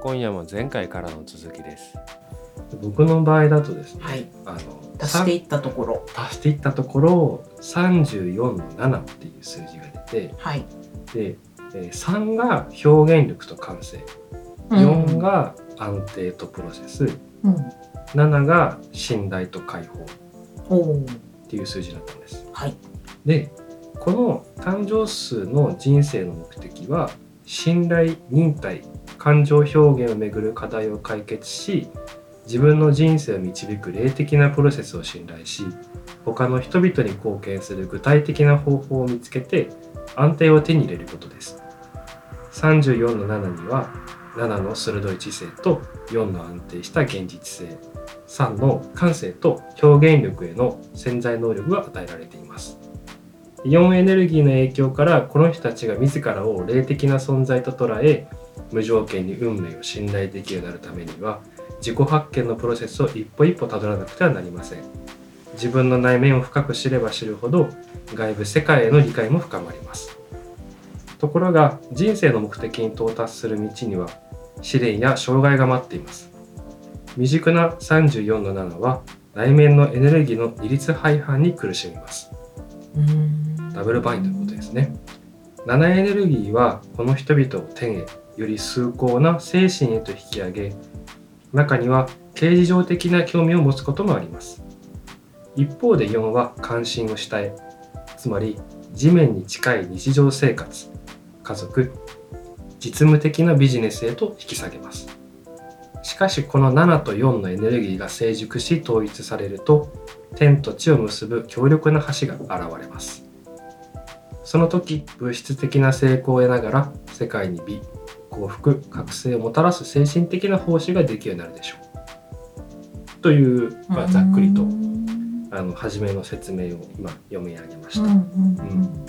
今夜も前回からの続きです。僕の場合だとですね、はい。あの足していったところ。足していったところ34の7っていう数字が出てはい、で、えー3が表現力と感性。4が安定とプロセス。うん、7が信頼と解放。っていう数字だったんです。はい。でこの誕生数の人生の目的は信頼忍耐感情表現をめぐる課題を解決し自分の人生を導く霊的なプロセスを信頼し他の人々に貢献する具体的な方法を見つけて安定を手に入れることです。34の7には7の鋭い知性と4の安定した現実性。3の感性と表現力への潜在能力が与えられています。4エネルギーの影響からこの人たちが自らを霊的な存在と捉え無条件に運命を信頼できるようになるためには自己発見のプロセスを一歩一歩たどらなくてはなりません。自分の内面を深く知れば知るほど外部世界への理解も深まります。ところが人生の目的に到達する道には試練や障害が待っています。未熟な34の7は内面のエネルギーの二律背反に苦しみます。うん。ダブルバインドのことですね。7エネルギーはこの人々を天へより崇高な精神へと引き上げ中には形而上的な興味を持つこともあります。一方で4は関心を下へつまり地面に近い日常生活家族実務的なビジネスへと引き下げます。しかしこの7と4のエネルギーが成熟し統一されると天と地を結ぶ強力な橋が現れます。その時物質的な成功を得ながら世界に美幸福覚醒をもたらす精神的な奉仕ができるようになるでしょう。という、まあ、ざっくりとうんあの初めの説明を今読み上げました。うんうん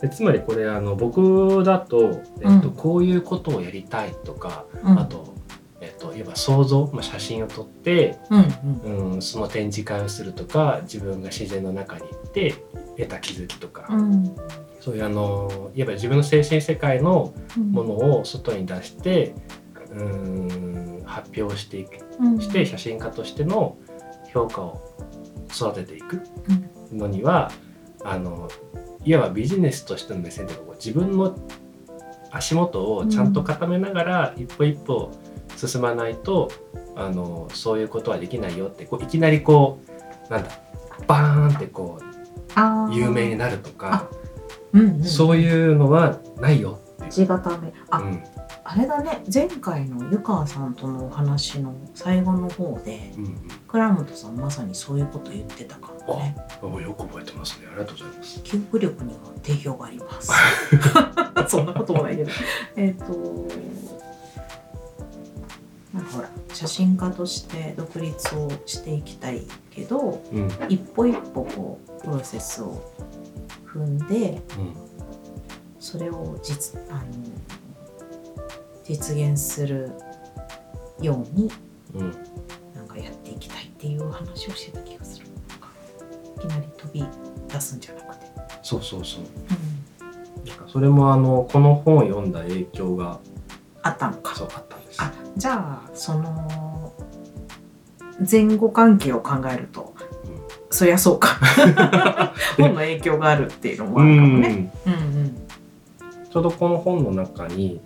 でつまりこれあの僕だと,、えっとうん。こういうことをやりたいとか、うん。あと、えっと、いわば想像、まあ、写真を撮って、うんうん。うん、その展示会をするとか自分が自然の中に行って得た気づきとか、うんそういうあのいわば自分の精神世界のものを外に出して、うん、発表していくうん。して写真家としての評価を育てていくのには、あのいわばビジネスとしての目線でこう自分の足元をちゃんと固めながら一歩一歩進まないと、あのそういうことはできないよってこういきなりこうなんだバーンってこう有名になるとか、うんうんそういうのはないよ。地固め。あ、うん。あれだね。前回の湯川さんとのお話の最後の方でうん倉本さんまさにそういうこと言ってたかもね。よく覚えてますね。ありがとうございます。記憶力には定評があります。そんなこともないけど。えっとなんかほら写真家として独立をしていきたいけどうんうん。一歩一歩こうプロセスを踏んでそれを実あの実現するようにうん。なんかやっていきたいっていう話をしてた気がする。いきなり飛び出すんじゃなくて、そうそうそう。なんかそれもあのこの本を読んだ影響があったのか。そうあったんです。あじゃあその前後関係を考えるとそりゃそうか。本の影響があるっていうのもうあるかもん、ね。うん。うんちょうどこの本の中に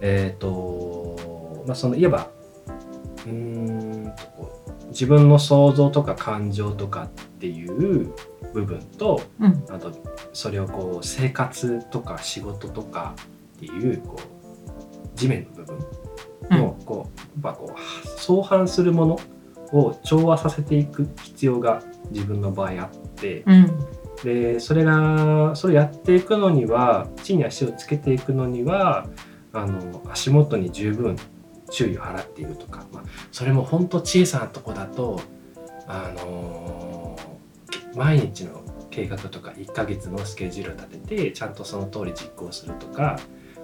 えっ、とまあそのいわばうーん自分の想像とか感情とかっていう部分とうん。あとそれをこう生活とか仕事とかっていうこう地面の部分のこうやっぱこう相反するものを調和させていく必要が自分の場合あってうん。でそれがそれやっていくのには地に足をつけていくのにはあの足元に十分注意を払っているとか、まあ、それも本当小さなとこだとあの毎日の計画とか1ヶ月のスケジュールを立ててちゃんとその通り実行するとか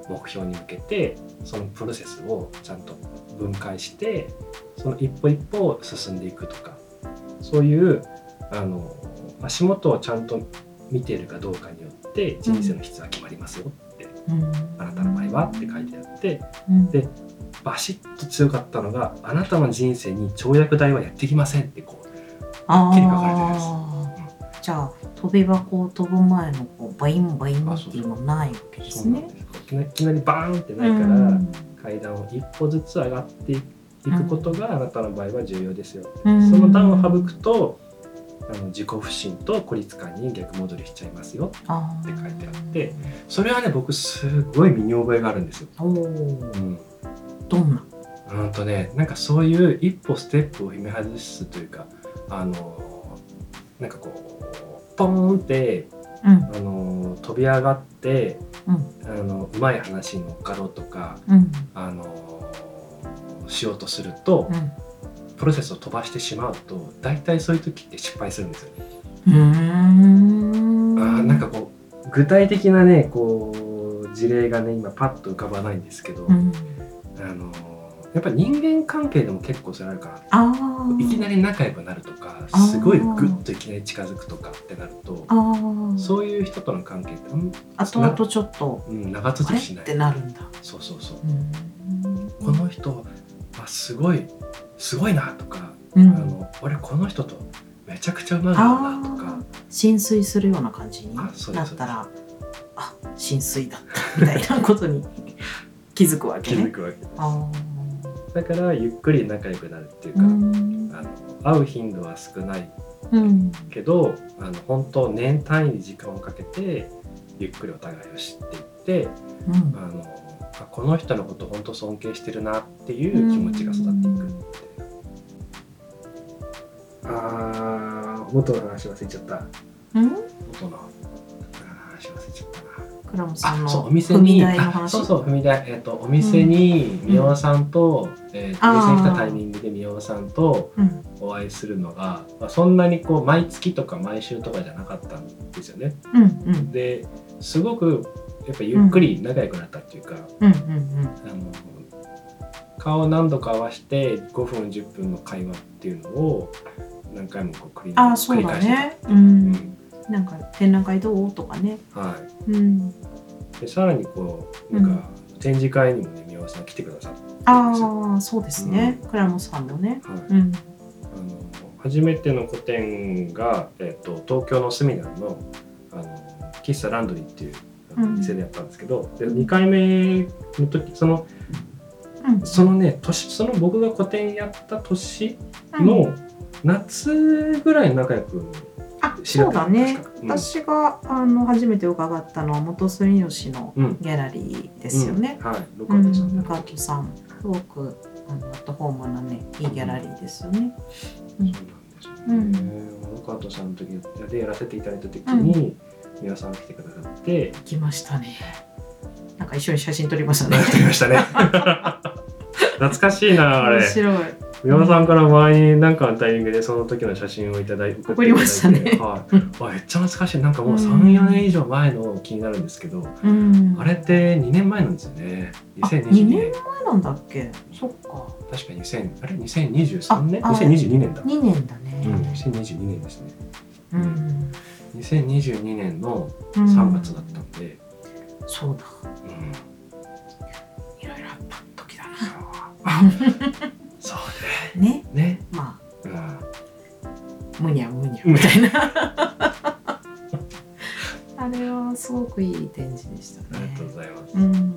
目標に向けてそのプロセスをちゃんと分解してその一歩一歩進んでいくとかそういうあの足元をちゃんと見ているかどうかによって人生の質は決まりますよって、うん。あなたの場合はって書いてあってうん。でバシッと強かったのがあなたの人生に跳躍台はやってきませんってこうはっきり書かれてるんです。あじゃあ跳び箱を跳ぶ前のこうバインバインっていうのないわけですね。いきなりバーンってないから、うん階段を一歩ずつ上がっていくことがあなたの場合は重要ですよ、うん。その段を省くとあの自己不信と孤立感に逆戻りしちゃいますよ。あって書いてあってそれはね僕すごい身に覚えがあるんですよ。うん。どんな？うんとねなんかそういう一歩ステップを踏み外すというかあのなんかこうポーンってうん。あの飛び上がってうん。あのうまい話に乗っかろうとかうん。あのしようとするとうん。プロセスを飛ばしてしまうと大体そういう時って失敗するんですよ。うーん。あーなんかこう具体的なねこう事例がね今パッと浮かばないんですけど、うんやっぱり人間関係でも結構それあるかなああいきなり仲良くなるとかすごいグッといきなり近づくとかってなるとああそういう人との関係って、うん後々ちょっとうん、長続きしない。てなるんだ。そうそうそう。うん。この人はすごいすごいなとか、うん。あの俺この人とめちゃくちゃうまくなとか。浸水するような感じになったらあ浸水だったみたいなことに気づくわけね。気づくわけです。あだからゆっくり仲良くなるっていうーか、うん。あの会う頻度は少ないうん。けどあの本当年単位に時間をかけてゆっくりお互いを知っていってうん。あのあこの人のこと本当尊敬してるなっていう気持ちが育っていくってあー元の話忘れちゃった。うん？元のったなクラムさんのあそうお店にそうそう踏み台。えっ、とお店にうん。宮尾さんと、えーとあーお店に来たタイミングで宮尾さんとうん。お会いするのが、まあ、そんなにこう毎月とか毎週とかじゃなかったんですよね。うんうん。ですごくやっぱゆっくり仲良くなったっていうか、うんうんあの顔を何度か合わせて5分10分の会話っていうのを何回もこう繰り返してた。っていう。うんんなんか展覧会どう？とかね。はうん。い、でさらにこうなんか展示会にもね宮尾さん来てくださってああそうですね。クラムさんもね。はい。うん。あの初めての個展が、えっと東京のスミナルのあの喫茶ランドリーっていう店でやったんですけど、で2回目の時そのうん。そのね年その僕が個展やった年うん。の夏ぐらいに仲良くそうだね。うん。私があの初めて伺ったのは元住吉のうん。ギャラリーですよね。うん。はい。ロうん、カトさん、ルカートさんすごくあのアットホームなねいいギャラリーですよね。うん。そうなんですよね、ロカトさんの時でやらせていただいた時に、皆さん来てくださって。来ましたね。なんか一緒に写真撮りましたね。撮りましたね。懐かしいなあれ。面白い。宮尾さんから前に何かのタイミングでその時の写真をいただいて送りましたね。はい、あめっちゃ懐かしい。なんかもううん34年以上前の気になるんですけど、うん。あれって2年前なんですよね。あ2022 2年年前なんだっけ？そっか。確か2000あれ？2023年？ああ2022年だ、2年だうん、ね。2022年ですね。うん。2022年のうん。3月だったんで、そうだ。うん。いろいろあった時だな。みたいな。あれはすごくいい展示でしたねありがとう。ございますうん。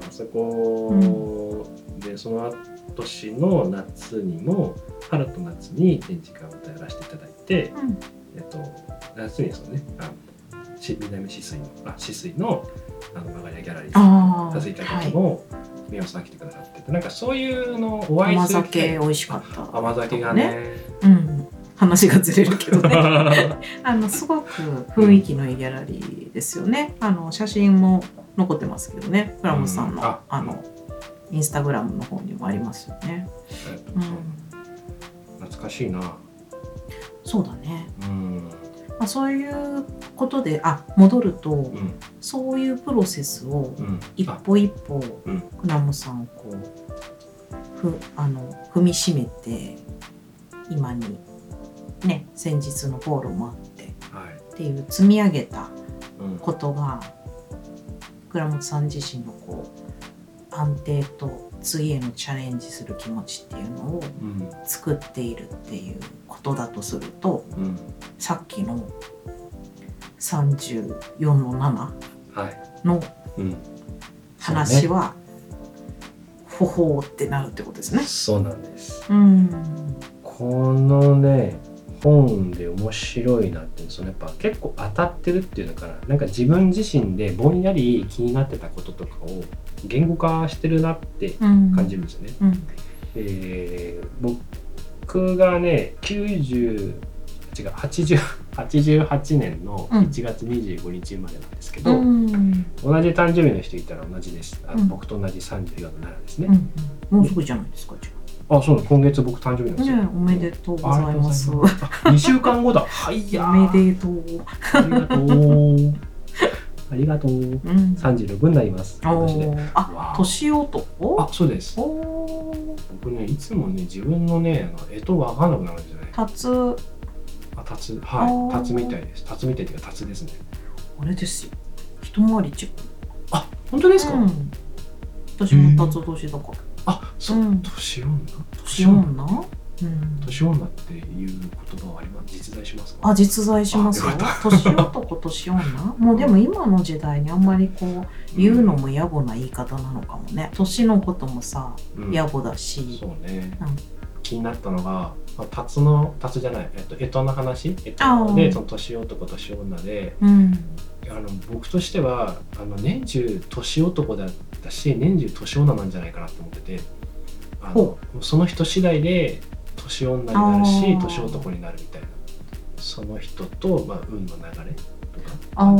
あそこでその年の夏にも春と夏に展示会をやらせていただいて、うん。えっと、夏にそのねあし南止水のあ止水のあのマガリアギャラリーさせていただいたはい。時も宮尾さん来てくださっててなんかそういうのをお会い甘する機会酒美味しかった。甘酒が。ねうん。話がずれるけどね。あのすごく雰囲気のいいギャラリーですよね。あの写真も残ってますけどね。プラムさんの、うんああのインスタグラムの方にもありますよね。えっとうん懐かしいなそうだね。うんまあ、そういうことであ戻ると、うんそういうプロセスを一歩一歩うんクラムさんをこうふあの踏みしめて今にね先日のフォールもあって。はい。っていう積み上げたうん。ことが倉本さん自身のこう安定と次へのチャレンジする気持ちっていうのをうん。作っているっていうことだとするとうん。さっきの34の7はい。のうん。話は、ほほーってなるってことですね。そうなんです。うん。このね本で面白いなってそのやっぱ結構当たってるっていうのかな。なんか自分自身でぼんやり気になってたこととかを言語化してるなってうん感じるんですよね。うん。えー僕がね90違う80 88 年のうん。1月25日生まれなんですけど、うん。同じ誕生日の人いたら同じです。うん。僕と同じ34の7ですね、うん。うん。もうすぐじゃないですかじあそう今月僕誕生日なんですよ、おめでとうございます。ありがとうございますあ2週間後だはいやおーめでとう。ありがとうありがとううん。36になります今お年でーあ年男？あそうです僕ねいつもね自分のねあの干支わかんなくなるんですよねたつ、あ、タツ、あはい、ータツみたいです。タツみたいっていうか、タツですね。あれですよ。一回り違う。あ、本当ですか？うん。私もたつ年だから。あ、そうう、ん。年女。年女うん。年女っていう言葉はあります。実在しますか？あ、実在しますよ。年男、年女？もうでも今の時代にあんまりこう、言うのも野暮な言い方なのかもね。年のこともさ、うん、野暮だし。そうね、うん気になったのが、まあ、タツの、タツじゃない、えっと、干支の話？干支で、その年男、年女で。うん。あの、僕としては、あの、年中年男だったし、年中年女なんじゃないかなと思ってて。あのほ、その人次第で、年女になるし年男になるみたいな。その人と、まあ、運の流れとか。あう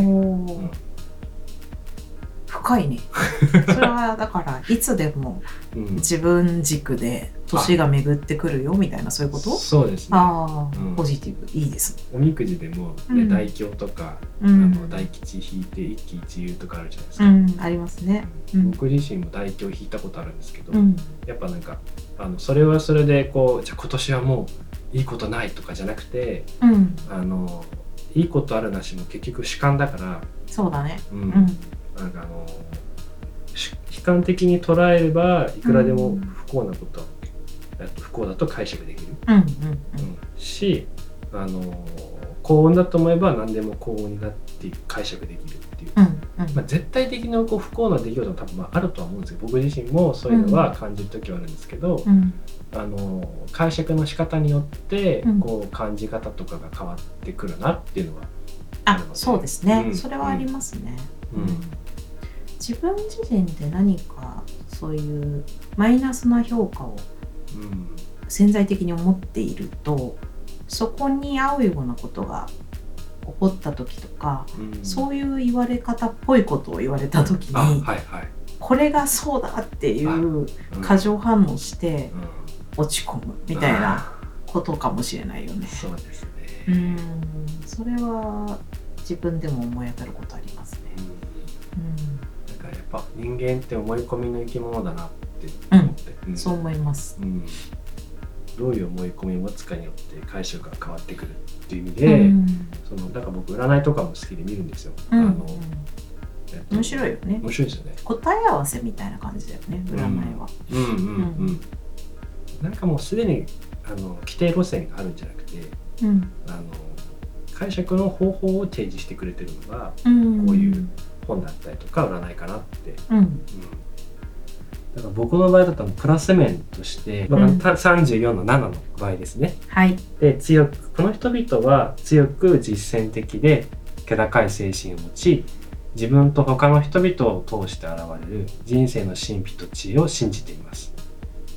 深いね。それはだから、いつでもうん自分軸で年が巡ってくるよみたいなそういうこと？そうですね。ああ、うんポジティブいいですね。おみくじでも、ねうん大凶とか、うあのん、大吉引いて一喜一憂とかあるじゃないですか。うん、ありますね。うん僕自身も大凶引いたことあるんですけど、うん、やっぱなんかあのそれはそれでこうじゃあ今年はもういいことないとかじゃなくてうん、あのいいことあるなしも結局主観だから、そうだね。うんうん、なんかあのし悲観的に捉えればいくらでも不幸なことは、えっと不幸だと解釈できる。うん、うん、うん。しあの幸運だと思えば何でも幸運になって解釈できるっていう、うん、うん、まあ、絶対的なこう不幸な出来事も多分まああるとは思うんですけど僕自身もそういうのは感じる時はあるんですけど、うん、あの解釈の仕方によってうん。こう感じ方とかが変わってくるなっていうのは、あ、そうですね、うん。それはありますね。うん自分自身で何かそういうマイナスな評価をうん。潜在的に思っているとそこに合うようなことが起こった時とか、うん。そういう言われ方っぽいことを言われた時あはいにはい、これがそうだっていううん。過剰反応してうん。落ち込むみたいなあことかもしれないよね。ー。そうですね、うん。それは自分でも思い当たることありますぱ人間って思い込みの生き物だなって思って、うん、そう思います。うんどういう思い込みを持つかによって解釈が変わってくるっていう意味で、うんそのなんか僕占いとかも好きで見るんですよ。うんあのえっと面白いよね。面白いですよね。答え合わせみたいな感じだよね占いは。うんうんうん。なんかもうすでにあの規定路線があるんじゃなくて、うんあの解釈の方法を提示してくれてるのがうんこういう本だったりとか占いかなって。うんうんだから僕の場合だとプラス面として、まあうんた34の7の場合ですね。はい。で強くこの人々は強く実践的で気高い精神を持ち自分と他の人々を通して現れる人生の神秘と知恵を信じています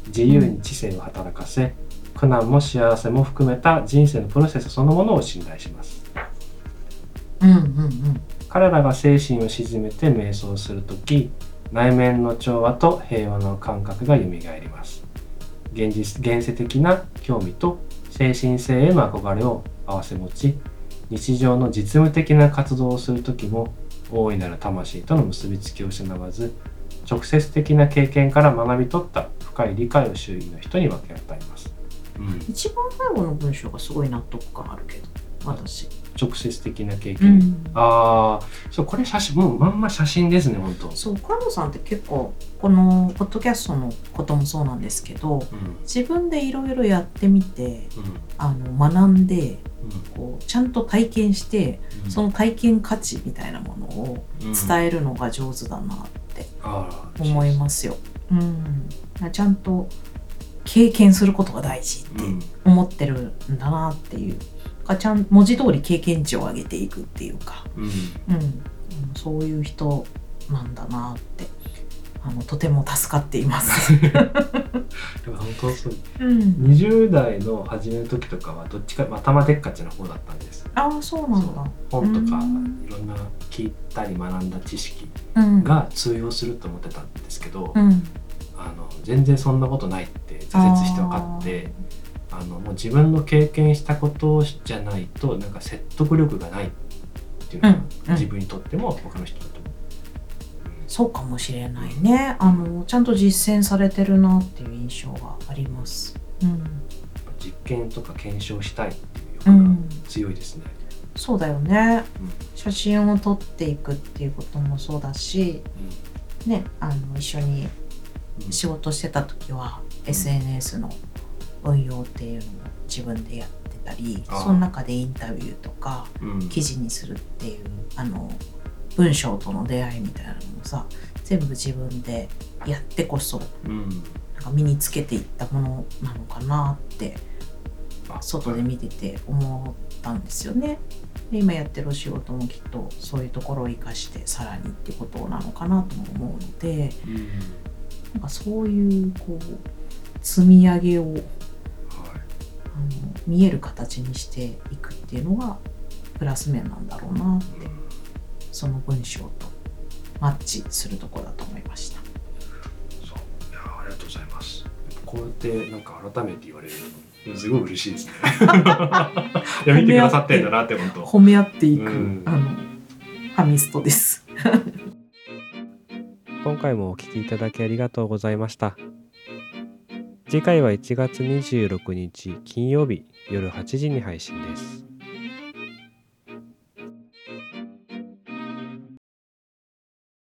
自由に知性を働かせ苦難も幸せも含めた人生のプロセスそのものを信頼しますうんうんうん。彼らが精神を鎮めて瞑想するとき内面の調和と平和の感覚が蘇ります。現実現世的な興味と精神性への憧れを併せ持ち日常の実務的な活動をする時も大いなる魂との結びつきを失わず直接的な経験から学び取った深い理解を周囲の人に分け与えます、うん。一番最後の文章がすごい納得感あるけど。私。直接的な経う験、ん。ああそうこれ写真もうまんま写真ですね本当。そう河野さんって結構このポッドキャストのこともそうなんですけどうん。自分でいろいろやってみてうん。あの学んでうこうちゃんと体験してん。その体験価値みたいなものを伝えるのが上手だなって思いますよ。うん、ちゃんと経験することが大事ってうん。思ってるんだなっていうかちゃん文字通り経験値を上げていくっていうか、うん。うん。うんそういう人なんだなって。あのとても助かっています。でも本当そう。うん、20代の初めの時とかはどっちか、まあ、玉でっかちな方だったんです。ああそうなんだ。本とかうん。いろんな聞いたり学んだ知識うん、が通用すると思ってたんですけど、うん、あの全然そんなことないって挫折して分かってあのもう自分の経験したことじゃないとなんか説得力がないっていうのが、うんうん自分にとっても他の人にとっても。そうかもしれないね。あのちゃんと実践されてるなっていう印象があります。うん、実験とか検証したいっていうう欲がん、強いですね。そうだよね。うん写真を撮っていくっていうこともそうだし、ね、あの一緒にうん仕事してた時は SNS の運用っていうのも自分でやってたり、その中でインタビューとかうん。記事にするっていうあの文章との出会いみたいなのもさ全部自分でやってこそうん。なんか身につけていったものなのかなってあ外で見てて思ったんですよね。で今やってるお仕事もきっとそういうところを生かしてさらにってことなのかなとも思うのでうん。なんかそういうこう積み上げをあのはい見える形にしていくっていうのがプラス面なんだろうなってうんその文章とマッチするところだと思いました。そういやありがとうございます。こうやってなんか改めて言われるのすごい嬉しいですね。いや見てくださってんだなって本当。褒め合っていく、うんあのファミストです。今回もお聞きいただきありがとうございました。次回は1月26日金曜日夜8時に配信です。